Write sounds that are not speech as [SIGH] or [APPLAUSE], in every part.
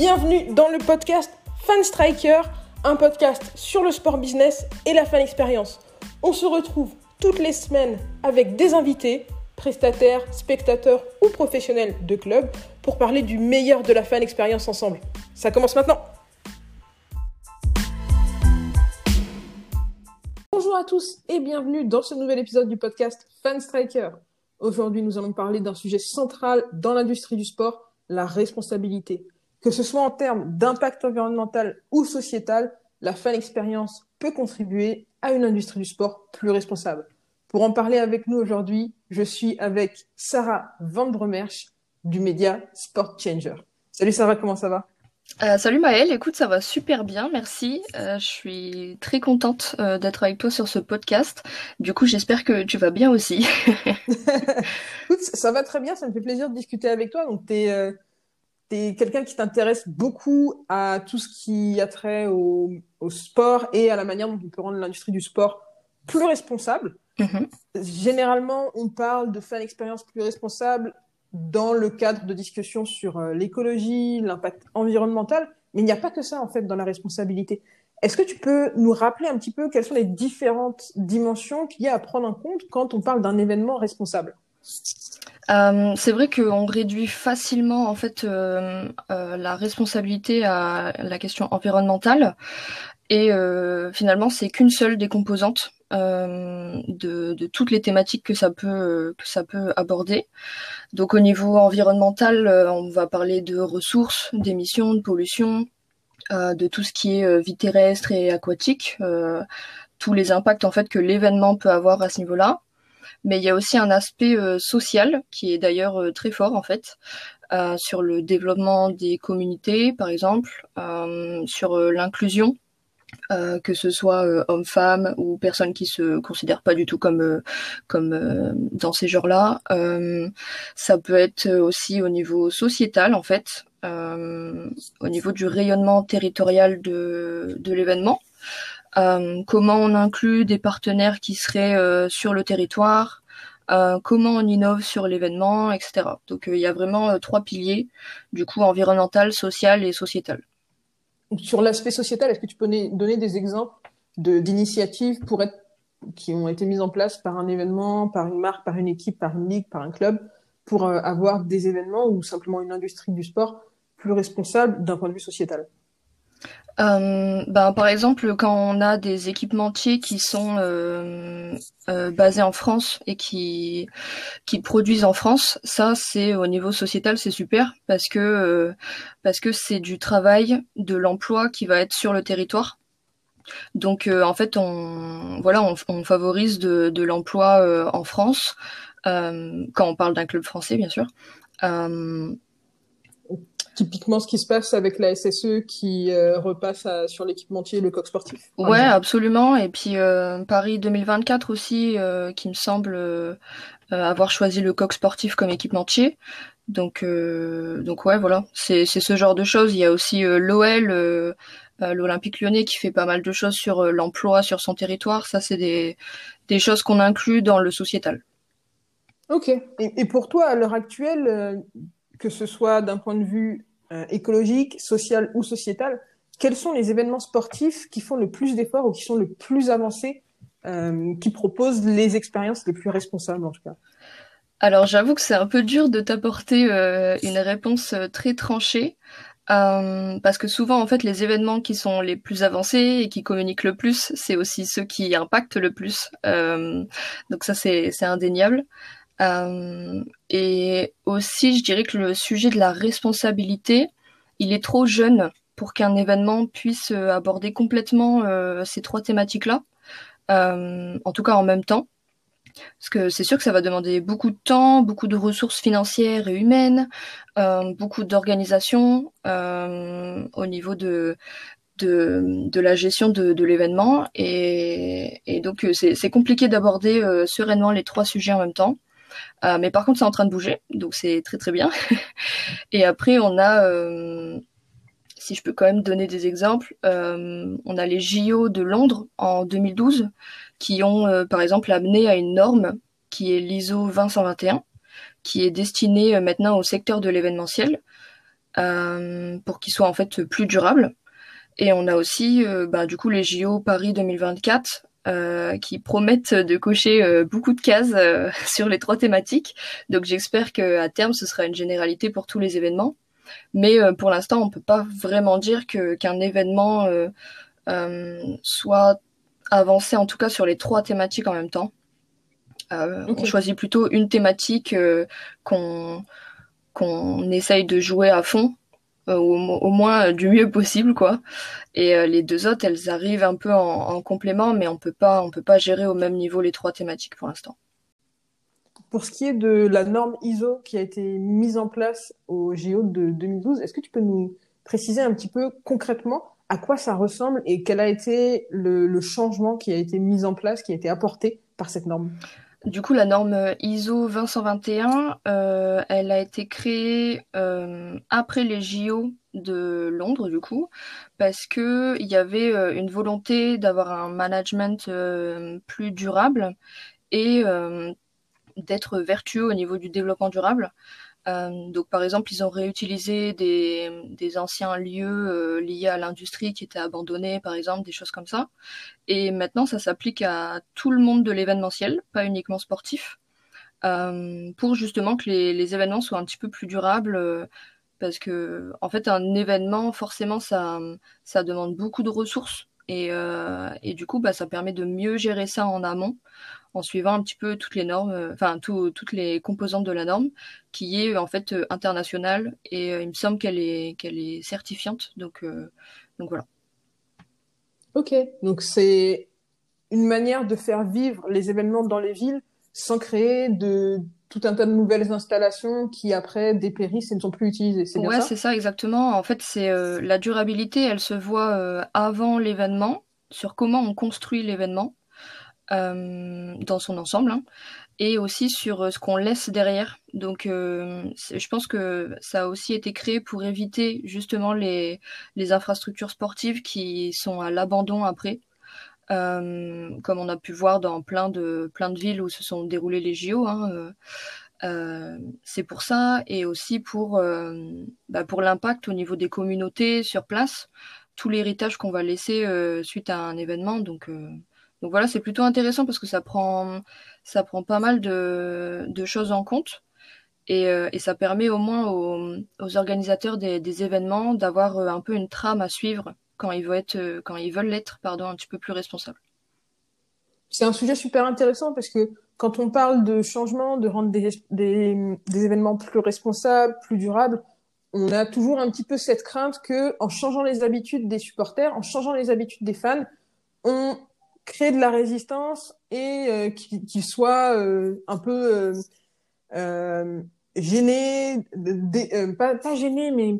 Bienvenue dans le podcast Fan Striker, un podcast sur le sport business et la fan expérience. On se retrouve toutes les semaines avec des invités, prestataires, spectateurs ou professionnels de club pour parler du meilleur de la fan expérience ensemble. Ça commence maintenant. Bonjour à tous et bienvenue dans ce nouvel épisode du podcast Fan Striker. Aujourd'hui, nous allons parler d'un sujet central dans l'industrie du sport, la responsabilité. Que ce soit en termes d'impact environnemental ou sociétal, la fan expérience peut contribuer à une industrie du sport plus responsable. Pour en parler avec nous aujourd'hui, je suis avec Sarah Van du média Sport Changer. Salut Sarah, comment ça va? Euh, salut Maëlle, écoute, ça va super bien, merci. Euh, je suis très contente euh, d'être avec toi sur ce podcast. Du coup, j'espère que tu vas bien aussi. [LAUGHS] écoute, ça va très bien, ça me fait plaisir de discuter avec toi. Donc, tu es, es quelqu'un qui t'intéresse beaucoup à tout ce qui a trait au, au, sport et à la manière dont on peut rendre l'industrie du sport plus responsable. Mm-hmm. Généralement, on parle de fan expérience plus responsable dans le cadre de discussions sur euh, l'écologie, l'impact environnemental, mais il n'y a pas que ça en fait dans la responsabilité. Est-ce que tu peux nous rappeler un petit peu quelles sont les différentes dimensions qu'il y a à prendre en compte quand on parle d'un événement responsable? Euh, c'est vrai qu'on réduit facilement en fait euh, la responsabilité à la question environnementale et finalement c'est qu'une seule des composantes euh, de, de, toutes les thématiques que ça peut que ça peut aborder. Donc au niveau environnemental, euh, on va parler de ressources, d'émissions, de pollution, euh, de tout ce qui est vie terrestre et aquatique, tous les impacts en fait que l'événement peut avoir à ce niveau-là. Mais il y a aussi un aspect social qui est d'ailleurs très fort en fait. sur le développement des communautés, par exemple, sur l'inclusion euh, que ce soit euh, homme-femme ou personnes qui se considèrent pas du tout comme euh, comme dans ces genres-là. ça peut être aussi au niveau sociétal en fait, au niveau du rayonnement territorial de de l'événement. Comment on inclut des partenaires qui seraient sur le territoire, comment on innove sur l'événement, etc. Donc il y a vraiment trois piliers, du coup environnemental, social et sociétal sur l'aspect sociétal, est-ce que tu peux donner des exemples d'initiatives pour être qui ont été mises en place par un événement, par une marque, par une équipe, par une ligue, par un club, pour euh, avoir des événements ou simplement une industrie du sport plus responsable d'un point de vue sociétal? Euh, ben, par exemple, quand on a des équipementiers qui sont euh, euh, basés en France et qui qui produisent en France, ça c'est au niveau sociétal c'est super parce que parce c'est du travail, de l'emploi qui va être sur le territoire. Donc en fait on voilà on, favorise de l'emploi en France quand on parle d'un club français bien sûr typiquement ce qui se passe avec la SSE qui euh, repasse sur l'équipementier le coq sportif. Ouais, absolument. Et puis euh, Paris 2024 aussi, euh, qui me semble avoir choisi le coq sportif comme équipementier. Donc, donc ouais, voilà, c'est ce genre de choses. Il y a aussi l'OL, l'Olympique Lyonnais, qui fait pas mal de choses sur l'emploi sur son territoire. Ça, c'est des, des choses qu'on inclut dans le sociétal. Ok. Et, et pour toi, à l'heure actuelle, que ce soit d'un point de vue euh, écologique, social ou sociétal, quels sont les événements sportifs qui font le plus d'efforts ou qui sont le plus avancés, euh, qui proposent les expériences les plus responsables en tout cas? Alors j'avoue que c'est un peu dur de t'apporter euh, une réponse très tranchée. parce que souvent, en fait, les événements qui sont les plus avancés et qui communiquent le plus, c'est aussi ceux qui impactent le plus. donc ça, c'est indéniable. Euh, et aussi, je dirais que le sujet de la responsabilité, il est trop jeune pour qu'un événement puisse euh, aborder complètement euh, ces trois thématiques-là, en tout cas en même temps. Parce que c'est sûr que ça va demander beaucoup de temps, beaucoup de ressources financières et humaines, beaucoup d'organisation au niveau de, de, la gestion de, l'événement. Et, donc c'est compliqué d'aborder sereinement les trois sujets en même temps. Euh, mais par contre, c'est en train de bouger, donc c'est très très bien. [LAUGHS] et après, on a, euh, si je peux quand même donner des exemples, euh, on a les JO de Londres en 2012 qui ont, par exemple, amené à une norme qui est l'ISO 20121, qui est destinée maintenant au secteur de l'événementiel. pour qu'ils soient en fait plus durables. Et on a aussi bah, du coup les JO Paris 2024 qui promettent de cocher beaucoup de cases [LAUGHS] sur les trois thématiques. Donc j'espère qu'à terme ce sera une généralité pour tous les événements. Mais pour l'instant on peut pas vraiment dire que qu'un événement soit avancé en tout cas sur les trois thématiques en même temps. Euh, On choisit plutôt une thématique euh, qu'on qu'on essaye de jouer à fond, euh, au, au, moins du mieux possible, quoi. Et euh, les deux autres, elles arrivent un peu en, en, complément, mais on peut pas, on peut pas gérer au même niveau les trois thématiques pour l'instant. Pour ce qui est de la norme ISO qui a été mise en place au JO de 2012, est-ce que tu peux nous préciser un petit peu concrètement à quoi ça ressemble et quel a été le changement qui a été mis en place, qui a été apporté par cette norme? Du coup, la norme ISO 20121, euh, elle a été créée euh, après les JO de Londres, du coup, parce que il y avait euh, une volonté d'avoir un management plus durable et d'être vertueux au niveau du développement durable. Euh, donc par exemple, ils ont réutilisé des, anciens lieux euh, liés à l'industrie qui étaient abandonnés, par exemple, des choses comme ça. Et maintenant, ça s'applique à tout le monde de l'événementiel, pas uniquement sportif, euh, pour justement que les, événements soient un petit peu plus durables. Parce que en fait, un événement, forcément, ça, ça demande beaucoup de ressources. Et, et du coup, bah, ça permet de mieux gérer ça en amont en suivant un petit peu toutes les normes, euh, enfin toutes les composantes de la norme, qui est en fait euh, internationale et euh, il me semble qu'elle est qu'elle est certifiante, donc donc voilà. Ok, donc c'est une manière de faire vivre les événements dans les villes sans créer de tout un tas de nouvelles installations qui après dépérissent et ne sont plus utilisées. C'est ouais, c'est ça exactement. En fait, c'est euh, la durabilité, elle se voit euh, avant l'événement sur comment on construit l'événement euh, dans son ensemble, hein, et aussi sur euh, ce qu'on laisse derrière. Donc, euh, je pense que ça a aussi été créé pour éviter justement les, les infrastructures sportives qui sont à l'abandon après. Euh, comme on a pu voir dans plein de plein de villes où se sont déroulés les JO. Hein, euh, euh, c'est pour ça et aussi pour bah, pour l'impact au niveau des communautés sur place, tout l'héritage qu'on va laisser suite à un événement. Donc donc voilà, c'est plutôt intéressant parce que ça prend, ça prend pas mal de, choses en compte. Et, euh, et, ça permet au moins aux, aux organisateurs des, des événements d'avoir euh, un peu une trame à suivre quand ils veulent être, euh, quand ils veulent l'être, pardon, un petit peu plus responsables. C'est un sujet super intéressant parce que quand on parle de changement, de rendre des, des, des, événements plus responsables, plus durables, on a toujours un petit peu cette crainte que, en changeant les habitudes des supporters, en changeant les habitudes des fans, on créer de la résistance et euh, qu'il soit euh, un peu euh, euh gêné, euh, pas, pas gêné, mais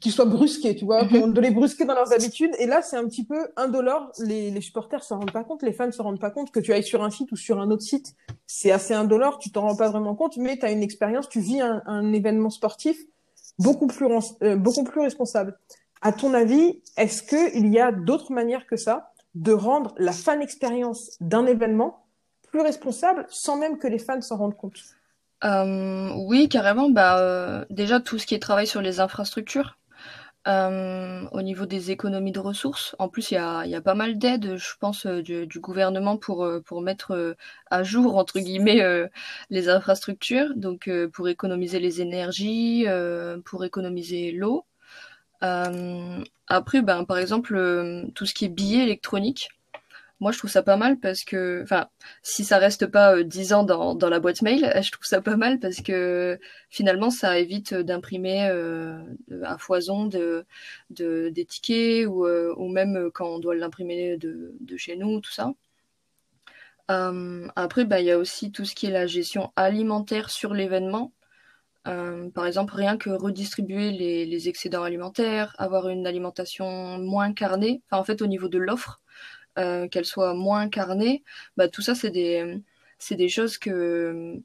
qu'ils soient brusqués, tu vois, mm-hmm. de les brusquer dans leurs habitudes. Et là, c'est un petit peu indolore. Les, les supporters s'en rendent pas compte, les fans s'en rendent pas compte que tu ailles sur un site ou sur un autre site. C'est assez indolore, tu t'en rends pas vraiment compte, mais tu as une expérience, tu vis un, un, événement sportif beaucoup plus, beaucoup plus responsable. À ton avis, est-ce qu'il y a d'autres manières que ça de rendre la fan expérience d'un événement plus responsable sans même que les fans s'en rendent compte? Euh, Oui, carrément. Bah, euh, déjà, tout ce qui est travail sur les infrastructures. Euh, au niveau des économies de ressources, en plus il y a, pas mal d'aides, je pense, du, gouvernement pour mettre à jour entre guillemets les infrastructures, donc pour économiser les énergies, pour économiser l'eau. Euh, après, ben, par exemple, euh, tout ce qui est billets électroniques, moi je trouve ça pas mal parce que, enfin, si ça reste pas euh, 10 ans dans, la boîte mail, [LAUGHS] je trouve ça pas mal parce que finalement ça évite d'imprimer euh, à foison de, de, des tickets ou, ou même quand on doit l'imprimer de, de chez nous, tout ça. Après, bah, il y a aussi tout ce qui est la gestion alimentaire sur l'événement. Euh, par exemple, rien que redistribuer les, excédents alimentaires, avoir une alimentation moins carnée, enfin, en fait, au niveau de l'offre, euh, qu'elle soit moins carnée, bah, tout ça, c'est des, des choses que,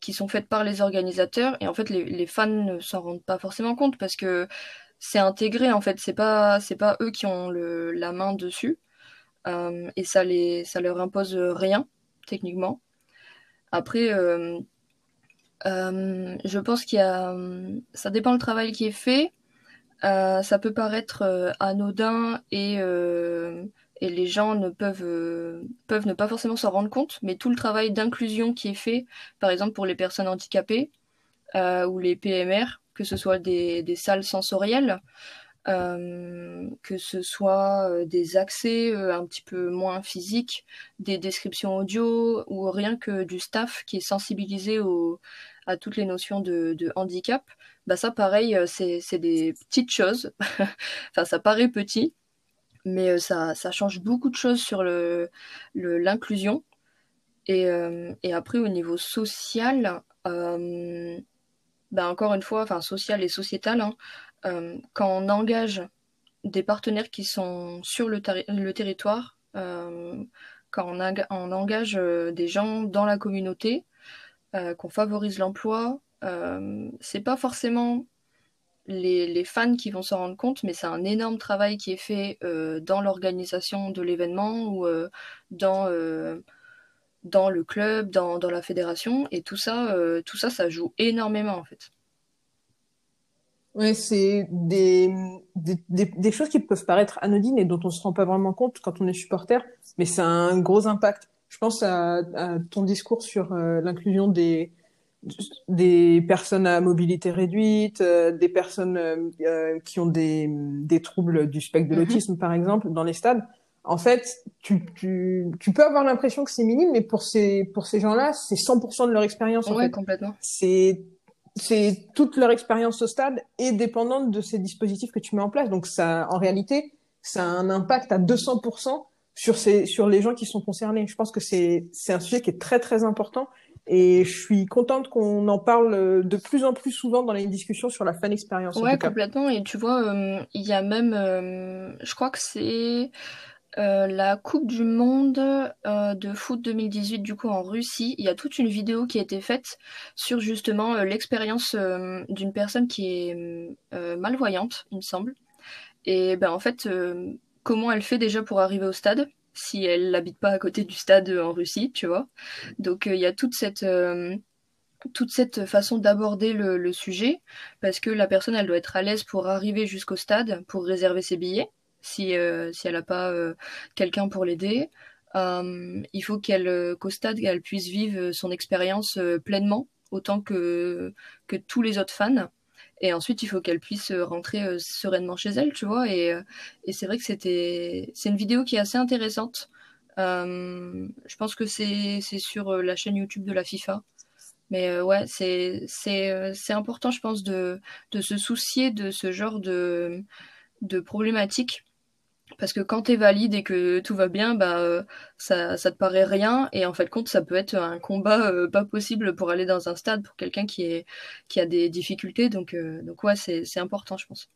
qui sont faites par les organisateurs et en fait, les, fans ne s'en rendent pas forcément compte parce que c'est intégré, en fait, c'est pas, pas eux qui ont le, la main dessus euh, et ça, les, ça leur impose rien, techniquement. Après, euh, je pense qu'il y a, ça dépend le travail qui est fait. ça peut paraître anodin et et les gens ne peuvent, peuvent ne pas forcément s'en rendre compte, mais tout le travail d'inclusion qui est fait, par exemple pour les personnes handicapées ou les PMR, que ce soit des, salles sensorielles, euh, que ce soit euh, des accès euh, un petit peu moins physiques, des descriptions audio ou rien que du staff qui est sensibilisé au, à toutes les notions de, handicap, bah ça pareil, c'est des petites choses. [LAUGHS] enfin, ça paraît petit, mais ça, ça change beaucoup de choses sur le l'inclusion. Et, et, après, au niveau social, euh, bah encore une fois, enfin social et sociétal, hein, euh, quand on engage des partenaires qui sont sur le, le territoire, euh, quand on, engage euh, des gens dans la communauté, qu'on favorise l'emploi, c'est pas forcément les, fans qui vont s'en rendre compte, mais c'est un énorme travail qui est fait dans l'organisation de l'événement ou dans le club, dans, la fédération, et tout ça, tout ça, ça joue énormément en fait. Ouais, c'est des, choses qui peuvent paraître anodines et dont on se rend pas vraiment compte quand on est supporter, mais a un gros impact. Je pense à, à ton discours sur euh, l'inclusion des, des personnes à mobilité réduite, euh, des personnes euh, qui ont des, des troubles du spectre de mm-hmm. l'autisme, par exemple, dans les stades. En fait, tu, tu, tu peux avoir l'impression que c'est minime, mais pour ces, pour ces gens-là, c'est 100% de leur expérience. Ouais, complètement. C'est c'est toute leur expérience au stade est dépendante de ces dispositifs que tu mets en place. Donc ça, en réalité, ça a un impact à 200% sur ces, sur les gens qui sont concernés. Je pense que c'est, c'est un sujet qui est très très important et je suis contente qu'on en parle de plus en plus souvent dans les discussions sur la fan expérience. Ouais, complètement. Et tu vois, euh, il y a même, euh, je crois que c'est euh, la Coupe du Monde euh, de foot 2018 du coup en Russie, il y a toute une vidéo qui a été faite sur justement euh, l'expérience d'une personne qui est malvoyante, il me semble. Et ben en fait, comment elle fait déjà pour arriver au stade si elle n'habite pas à côté du stade en Russie, tu vois. Donc il y a toute cette toute cette façon d'aborder le, sujet parce que la personne elle doit être à l'aise pour arriver jusqu'au stade pour réserver ses billets si, euh, si elle n'a pas euh, quelqu'un pour l'aider. Euh, il faut qu'elle, qu'au stade, elle puisse vivre son expérience pleinement, autant que, que tous les autres fans. Et ensuite, il faut qu'elle puisse rentrer sereinement chez elle, tu vois. Et, et c'est vrai que c'était, c'est une vidéo qui est assez intéressante. Euh, je pense que c'est, sur la chaîne YouTube de la FIFA. Mais ouais, c'est, c'est, c'est important, je pense, de, de se soucier de ce genre de, de problématiques parce que quand tu es valide et que tout va bien, bah, euh, ça, ça te paraît rien. Et en fait, compte, ça peut être un combat euh, pas possible pour aller dans un stade pour quelqu'un qui, a des difficultés. Donc, euh, donc ouais, c'est important, je pense.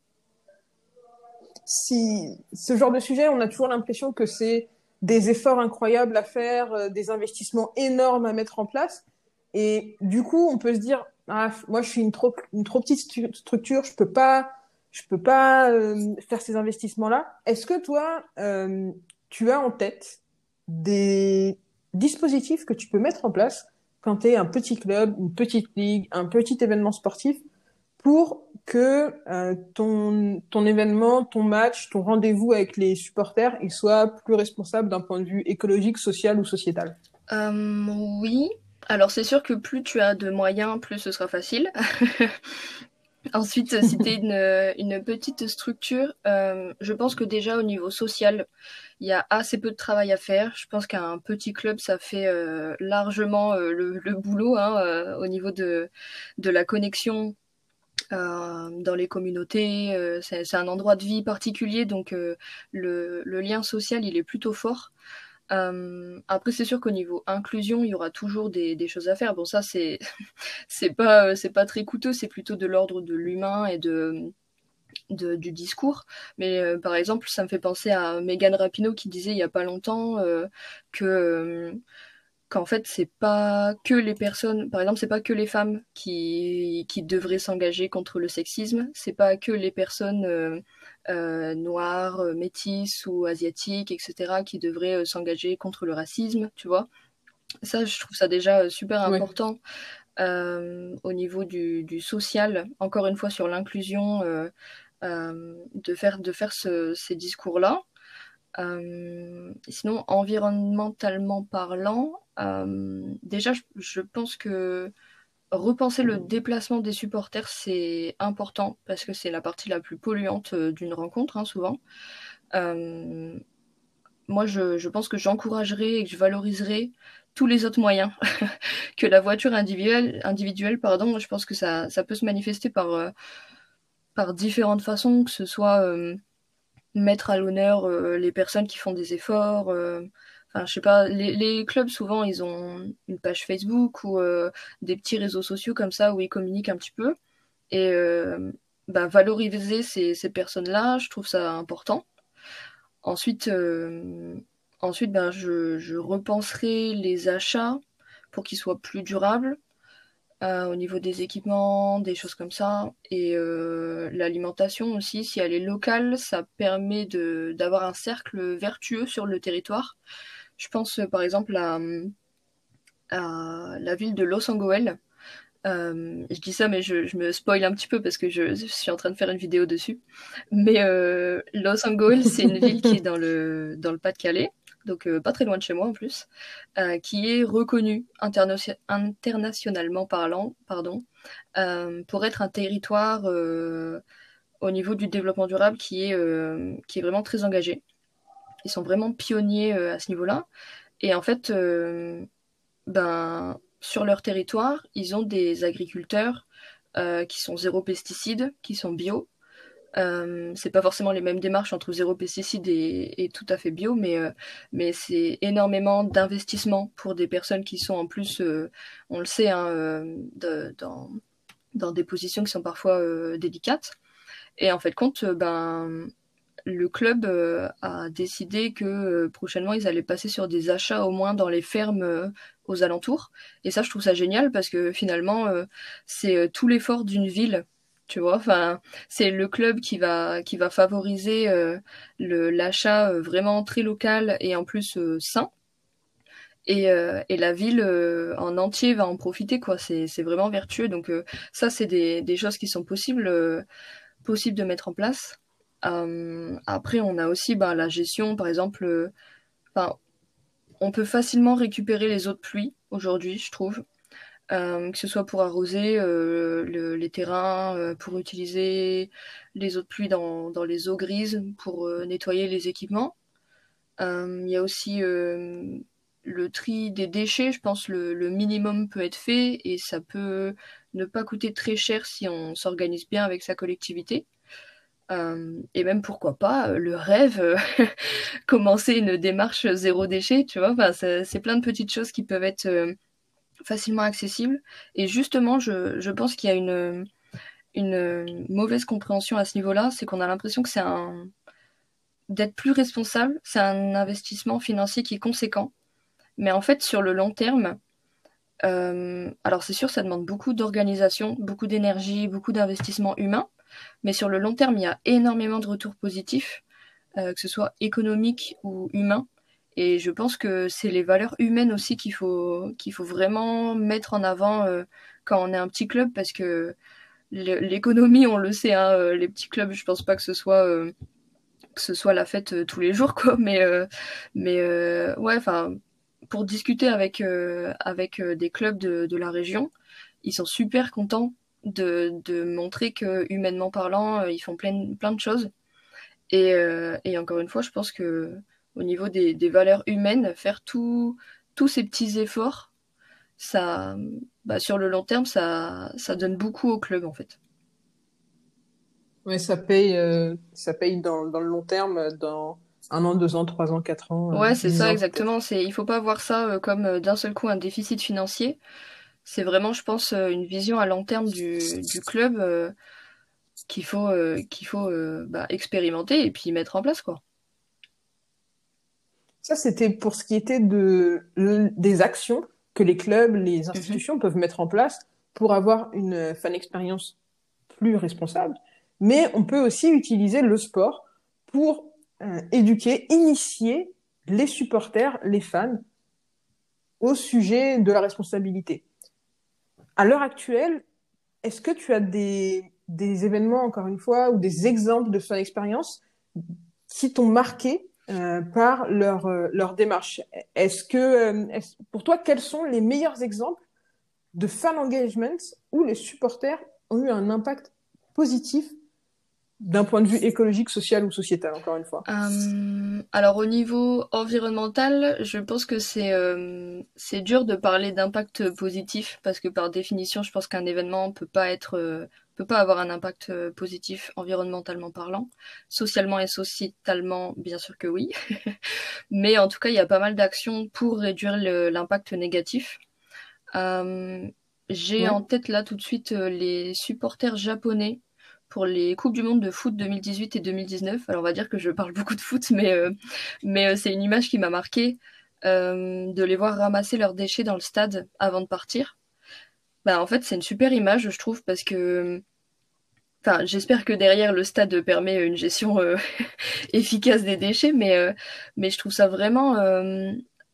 Si ce genre de sujet, on a toujours l'impression que c'est des efforts incroyables à faire, des investissements énormes à mettre en place. Et du coup, on peut se dire, ah, moi, je suis une trop, petite structure, je peux pas je peux pas euh, faire ces investissements-là. Est-ce que toi, euh, tu as en tête des dispositifs que tu peux mettre en place quand tu es un petit club, une petite ligue, un petit événement sportif pour que euh, ton, ton événement, ton match, ton rendez-vous avec les supporters, il soit plus responsable d'un point de vue écologique, social ou sociétal? Oui. Alors c'est sûr que plus tu as de moyens, plus ce sera facile. [LAUGHS] Ensuite, si tu une, une, petite structure, euh, je pense que déjà au niveau social, il y a assez peu de travail à faire. Je pense qu'un petit club, ça fait euh, largement euh, le, le, boulot hein, au niveau de, de la connexion dans les communautés. c'est un endroit de vie particulier, donc le, le, lien social, il est plutôt fort. Euh, après, c'est sûr qu'au niveau inclusion, il y aura toujours des, choses à faire. Bon, ça, c'est [LAUGHS] c'est pas c'est pas très coûteux, c'est plutôt de l'ordre de l'humain et de, du discours. Mais euh, par exemple, ça me fait penser à Megan Rapinoe qui disait il y a pas longtemps euh, que euh, qu'en fait c'est pas que les personnes par exemple c'est pas que les femmes qui qui devraient s'engager contre le sexisme c'est pas que les personnes euh, euh, noires euh, métisses ou asiatiques etc qui devraient s'engager contre le racisme tu vois ça je trouve ça déjà super important au niveau du, social, encore une fois sur l'inclusion, de faire, de faire ces discours-là. Sinon, environnementalement parlant, déjà, je, pense que repenser le déplacement des supporters, c'est important parce que c'est la partie la plus polluante d'une rencontre, hein, souvent. moi, je, pense que j'encouragerais et que je valoriserais tous les autres moyens [LAUGHS] que la voiture individuelle. individuelle pardon, je pense que ça, ça peut se manifester par, euh, par différentes façons, que ce soit euh, mettre à l'honneur euh, les personnes qui font des efforts. Enfin, je sais pas, les, clubs souvent ils ont une page Facebook ou des petits réseaux sociaux comme ça où ils communiquent un petit peu. Et bah, valoriser ces, ces personnes-là, je trouve ça important. Ensuite, Ensuite, ben, je, repenserai les achats pour qu'ils soient plus durables euh, au niveau des équipements, des choses comme ça. Et euh, l'alimentation aussi, si elle est locale, ça permet d'avoir un cercle vertueux sur le territoire. Je pense par exemple à, la ville de Los Angeles. Euh, je dis ça, mais je, me spoil un petit peu parce que je, suis en train de faire une vidéo dessus. Mais Los Angeles, c'est une ville qui est dans le, dans le Pas-de-Calais donc euh, pas très loin de chez moi en plus, euh, qui est reconnu internationalement parlant, pardon, euh, pour être un territoire au niveau du développement durable qui est, qui est vraiment très engagé. Ils sont vraiment pionniers à ce niveau-là. Et en fait, ben, sur leur territoire, ils ont des agriculteurs qui sont zéro pesticides, qui sont bio, euh, c'est pas forcément les mêmes démarches entre zéro pesticide et, tout à fait bio, mais, euh, mais c'est énormément d'investissement pour des personnes qui sont en plus, euh, on le sait, hein, dans, dans des positions qui sont parfois délicates. Et en fait, compte, ben, le club a décidé que prochainement ils allaient passer sur des achats au moins dans les fermes aux alentours. Et ça, je trouve ça génial parce que finalement, c'est tout l'effort d'une ville tu vois enfin c'est le club qui va qui va favoriser euh, le l'achat euh, vraiment très local et en plus euh, sain. Et, et la ville en entier va en profiter quoi. C'est c'est vraiment vertueux. Donc ça c'est des, des choses qui sont possibles possibles de mettre en place. Après on a aussi bah, la gestion par exemple enfin on peut facilement récupérer les eaux de pluie aujourd'hui je trouve que ce soit pour arroser euh, les terrains, euh, pour utiliser les eaux de pluie dans, les eaux grises, pour nettoyer les équipements. Il y a aussi le tri des déchets, je pense le, le minimum peut être fait et ça peut ne pas coûter très cher si on s'organise bien avec sa collectivité. et même pourquoi pas le rêve, [LAUGHS] commencer une démarche zéro déchet, tu vois. Enfin, c'est plein de petites choses qui peuvent être facilement accessible. Et justement, je, pense qu'il y a une, une mauvaise compréhension à ce niveau-là, c'est qu'on a l'impression que c'est un d'être plus responsable, c'est un investissement financier qui est conséquent. Mais en fait, sur le long terme, euh, alors c'est sûr, ça demande beaucoup d'organisation, beaucoup d'énergie, beaucoup d'investissement humain. Mais sur le long terme, il y a énormément de retours positifs, euh, que ce soit économique ou humain. Et je pense que c'est les valeurs humaines aussi qu'il faut, qu'il faut vraiment mettre en avant euh, quand on est un petit club, parce que l'économie, on le sait, hein, euh, les petits clubs, je pense pas que ce soit euh, ce soit la fête tous les jours, quoi. [LAUGHS] Mais mais ouais, enfin, pour discuter avec avec des clubs de, de la région, ils sont super contents de, de montrer que humainement parlant, ils font plein plein de choses. Et, et encore une fois, je pense que au niveau des, valeurs humaines, faire tous ces petits efforts, ça, bah, sur le long terme, ça, ça donne beaucoup au club en fait. Oui, ça paye, euh, ça paye dans, le long terme, dans un an, deux ans, trois ans, quatre ans. Euh, ouais, c'est ça, exactement. C'est, il faut pas voir ça euh, comme d'un seul coup un déficit financier. C'est vraiment, je pense, une vision à long terme du, club qu'il faut, qu'il faut bah, expérimenter et puis mettre en place, quoi. Ça, c'était pour ce qui était de, des actions que les clubs, les mhm. institutions peuvent mettre en place pour avoir une fan expérience plus responsable. Mais on peut aussi utiliser le sport pour euh, éduquer, initier les supporters, les fans au sujet de la responsabilité. à l'heure actuelle, est-ce que tu as des, des événements, encore une fois, ou des exemples de ton expérience qui t'ont marqué euh, par leur, euh, leur démarche. Est-ce que, euh, pour toi, quels sont les meilleurs exemples de fan engagement où les supporters ont eu un impact positif d'un point de vue écologique, social ou sociétal, encore une fois? Euh, Alors au niveau environnemental, je pense que c'est euh, dur de parler d'impact positif parce que par définition, je pense qu'un événement peut pas être peut pas avoir un impact positif environnementalement parlant, socialement et sociétalement, bien sûr que oui. [LAUGHS] Mais en tout cas, il y a pas mal d'actions pour réduire l'impact négatif. J'ai en tête là tout de suite les supporters japonais pour les Coupes du Monde de foot 2018 et 2019. Alors on va dire que je parle [LAUGHS] beaucoup de foot, mais, euh, mais euh, c'est une image qui m'a marqué euh, de les voir ramasser leurs déchets dans le stade avant de partir. Bah, en fait, c'est une super image, je trouve, parce que Enfin, j'espère que derrière le stade permet une gestion [LAUGHS] efficace des déchets, mais, mais je trouve ça vraiment,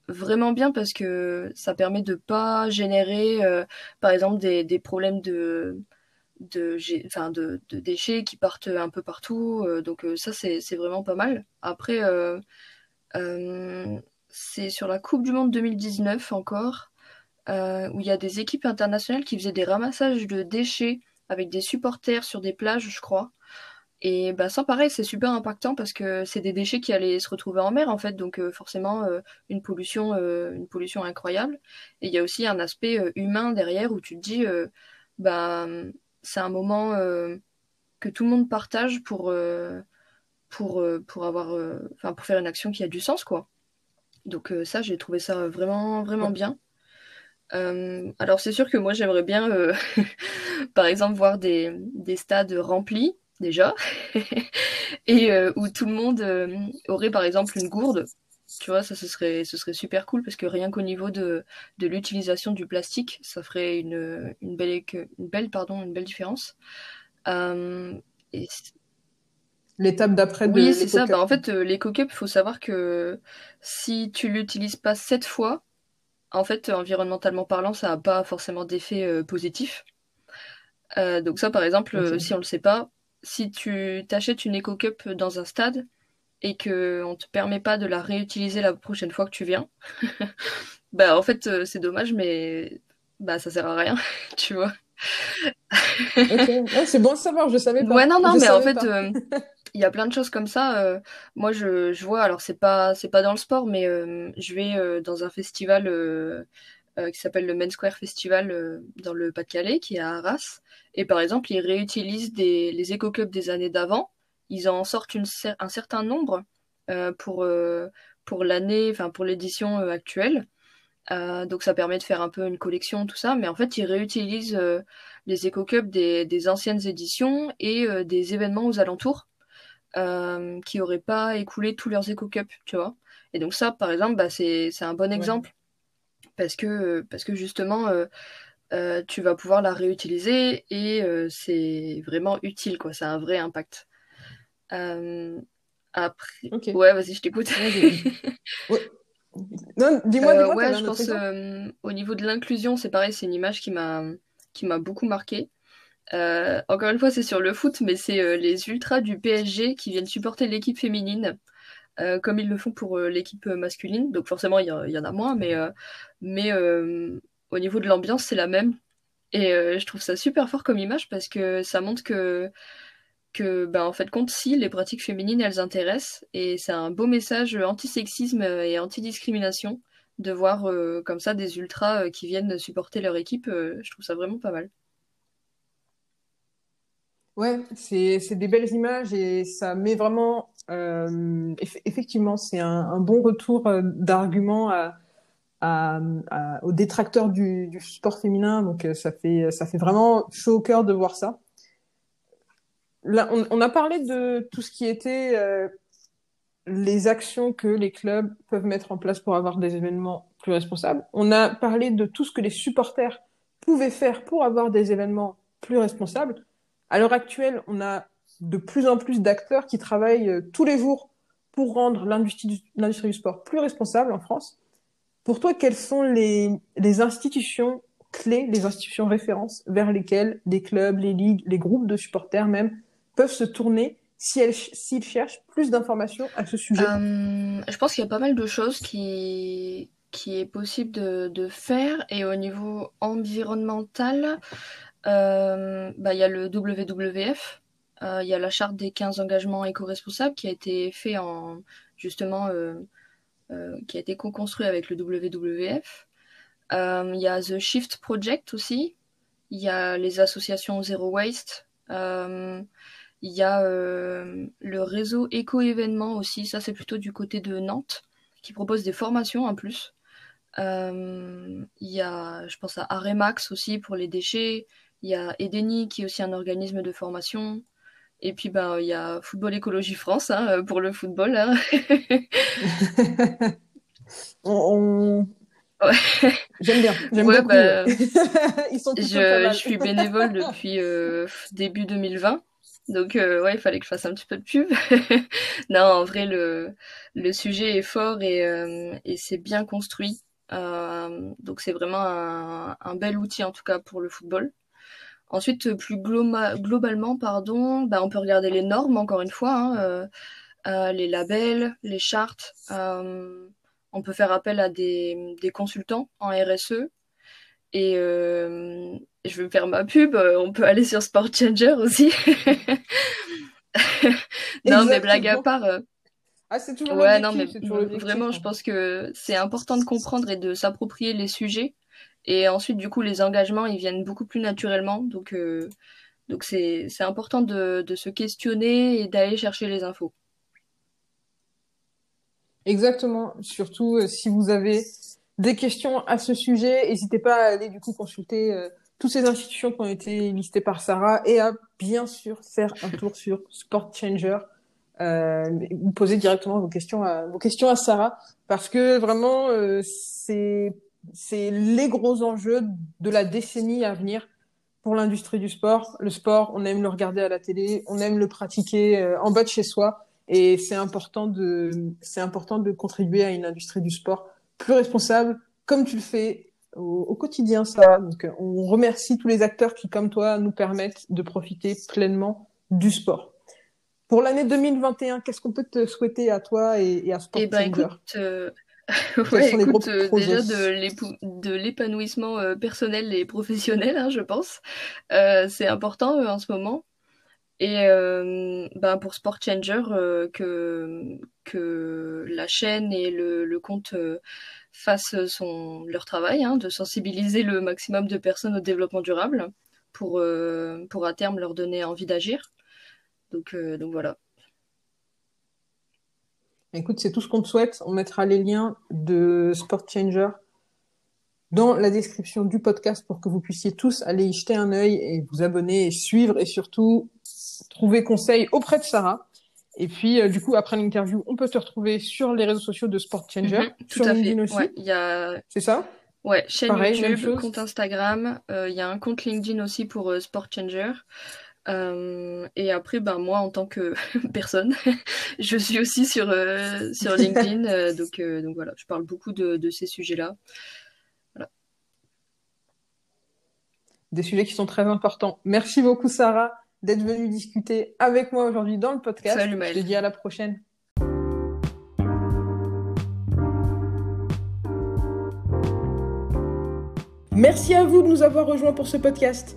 vraiment bien parce que ça permet de pas générer, par exemple, des, des problèmes de, de, de, de, déchets qui partent un peu partout. Euh, donc euh, ça, c'est vraiment pas mal. Après, euh, c'est sur la Coupe du Monde 2019 encore, où il y a des équipes internationales qui faisaient des ramassages de déchets avec des supporters sur des plages, je crois. Et bah ça pareil, c'est super impactant parce que c'est des déchets qui allaient se retrouver en mer en fait, donc forcément une pollution, une pollution incroyable. Et il y a aussi un aspect humain derrière où tu te dis, bah c'est un moment euh, que tout le monde partage pour, euh, pour, euh, pour, avoir, enfin pour faire une action qui a du sens, quoi. Donc ça, j'ai trouvé ça vraiment, vraiment bien. Alors c'est sûr que moi j'aimerais bien, [LAUGHS] par exemple, voir des, des stades remplis déjà, [LAUGHS] et où tout le monde aurait par exemple une gourde tu vois, ça ce serait, ce serait super cool parce que rien qu'au niveau de, de l'utilisation du plastique, ça ferait une, une, belle, une, belle, pardon, une belle différence. Euh, L'étape d'après de Oui, c'est ça. Bah, en fait, euh, l'éco-cup, il faut savoir que si tu l'utilises pas sept fois, en fait, environnementalement parlant, ça n'a pas forcément d'effet euh, positif. donc ça, par exemple, si on le sait pas, si tu t'achètes une éco-cup dans un stade, et que on te permet pas de la réutiliser la prochaine fois que tu viens, [LAUGHS] bah en fait euh, c'est dommage, mais bah ça sert à rien, [LAUGHS] tu vois. c'est bon à savoir, je savais pas. Ouais non non, mais en fait euh, [LAUGHS] il y a plein de choses comme ça. Euh, moi je, je vois, alors c'est pas c'est pas dans le sport, mais je vais dans un festival qui s'appelle le Main Square Festival dans le Pas-de-Calais, qui est à Arras. Et par exemple, ils réutilisent des, les éco-cups des années d'avant ils en sortent un certain nombre euh, pour, euh, pour l'année, enfin pour l'édition euh, actuelle. donc ça permet de faire un peu une collection, tout ça, mais en fait ils réutilisent les éco-cups des, anciennes éditions et des événements aux alentours qui n'auraient pas écoulé tous leurs éco-cups, tu vois. Et donc ça, par exemple, bah, c'est un bon exemple parce que, parce que justement, tu vas pouvoir la réutiliser et c'est vraiment utile, quoi. Ça a un vrai impact. Euh, après, ouais, vas-y, je t'écoute. [LAUGHS] non, dis-moi, euh, Ouais, je pense euh, au niveau de l'inclusion, c'est pareil, c'est une image qui m'a qui m'a beaucoup marqué. Encore une fois, c'est sur le foot, mais c'est les ultras du PSG qui viennent supporter l'équipe féminine, comme ils le font pour l'équipe masculine. Donc forcément, il y, en a moins, mais au niveau de l'ambiance, c'est la même. Et je trouve ça super fort comme image parce que ça montre que ben, en fait, compte si les pratiques féminines, elles intéressent. Et c'est un beau message anti-sexisme et anti-discrimination de voir euh, comme ça des ultras euh, qui viennent supporter leur équipe. Euh, je trouve ça vraiment pas mal. Ouais, c'est des belles images et ça met vraiment, effectivement, c'est un, bon retour d'argument aux détracteurs du, sport féminin. Donc ça fait, ça fait vraiment chaud au cœur de voir ça on, a parlé de tout ce qui était euh, les actions que les clubs peuvent mettre en place pour avoir des événements plus responsables. On a parlé de tout ce que les supporters pouvaient faire pour avoir des événements plus responsables. À l'heure actuelle, on a de plus en plus d'acteurs qui travaillent euh, tous les jours pour rendre l'industrie du, sport plus responsable en France. Pour toi, quelles sont les, institutions clés, les institutions références vers lesquelles les clubs, les ligues, les groupes de supporters même peuvent se tourner s'ils si cherchent plus d'informations à ce sujet? Euh, Je pense qu'il y a pas mal de choses qui, qui est possible de faire. Et au niveau environnemental, euh, bah, il y a le WWF, euh, il y a la charte des 15 engagements éco-responsables qui a été fait en justement euh, qui a été co-construit avec le WWF. Il y a The Shift Project aussi. Il y a les associations Zero Waste. il y a le réseau éco-événements aussi. Ça, c'est plutôt du côté de Nantes, qui propose des formations en plus. Il y a, je pense à Aremax aussi pour les déchets. Il y a Edeni qui est aussi un organisme de formation. Et puis, ben, il y a Football Écologie France hein, euh, pour le football. Hein. [LAUGHS] on, [LAUGHS] J'aime bien. J'aime beaucoup. Bah, [LAUGHS] Ils sont je, je suis bénévole depuis euh, début 2020. Donc, euh, ouais, il fallait que je fasse un petit peu de pub. non, en vrai, le, le sujet est fort et, et c'est bien construit. donc, c'est vraiment un, un, bel outil, en tout cas, pour le football. Ensuite, plus globalement, pardon, bah, on peut regarder les normes, encore une fois, hein, euh, euh, les labels, les chartes. Euh, on peut faire appel à des, consultants en RSE. Et je vais faire ma pub, on peut aller sur Sport Changer aussi. [LAUGHS] non, mais blague à part. Ah, c'est toujours ouais, non, mais vraiment, je pense que c'est important de comprendre et de s'approprier les sujets et ensuite, du coup, les engagements, ils viennent beaucoup plus naturellement. Donc, euh, donc c'est, c'est important de, de se questionner et d'aller chercher les infos. Exactement. Surtout euh, si vous avez des questions à ce sujet, n'hésitez pas à aller du coup consulter euh, toutes ces institutions qui ont été listées par Sarah et à bien sûr faire un tour sur Sport Changer. Euh, vous poser directement vos questions à vos questions à Sarah parce que vraiment c'est c'est les gros enjeux de la décennie à venir pour l'industrie du sport. Le sport, on aime le regarder à la télé, on aime le pratiquer euh, en bas de chez soi, et c'est important de c'est important de contribuer à une industrie du sport plus responsable, comme tu le fais au, quotidien, ça. Donc, on remercie tous les acteurs qui, comme toi, nous permettent de profiter pleinement du sport. Pour l'année 2021, qu'est-ce qu'on peut te souhaiter à toi et, à Sport eh ben, écoute, euh, ouais, écoute, euh, déjà de l'épanouissement euh, personnel et professionnel, hein, je pense. Euh, c'est important en ce moment. Et ben pour Sport Changer, que, que la chaîne et le, le compte fassent son, leur travail, hein, de sensibiliser le maximum de personnes au développement durable pour, pour à terme leur donner envie d'agir. Donc, donc voilà. Écoute, c'est tout ce qu'on te souhaite. On mettra les liens de Sport Changer dans la description du podcast pour que vous puissiez tous aller y jeter un œil et vous abonner et suivre et surtout trouver conseil auprès de Sarah. Et puis, euh, du coup, après l'interview, on peut se retrouver sur les réseaux sociaux de Sport Changer, mhm, sur LinkedIn aussi. Ouais, y a... C'est ça? Ouais, chaîne YouTube, compte Instagram. Euh, il y a un compte LinkedIn aussi pour euh, Sport Changer. Euh, et après, ben moi en tant que [LAUGHS] personne, [LAUGHS] je suis aussi sur euh, sur LinkedIn, euh, [LAUGHS] donc donc voilà, je parle beaucoup de, de ces sujets-là. Voilà. Des sujets qui sont très importants. Merci beaucoup Sarah d'être venue discuter avec moi aujourd'hui dans le podcast. Salut Maëlle. Je te dis à la prochaine. Merci à vous de nous avoir rejoints pour ce podcast.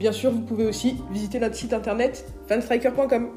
Bien sûr, vous pouvez aussi visiter notre site internet fanstriker.com.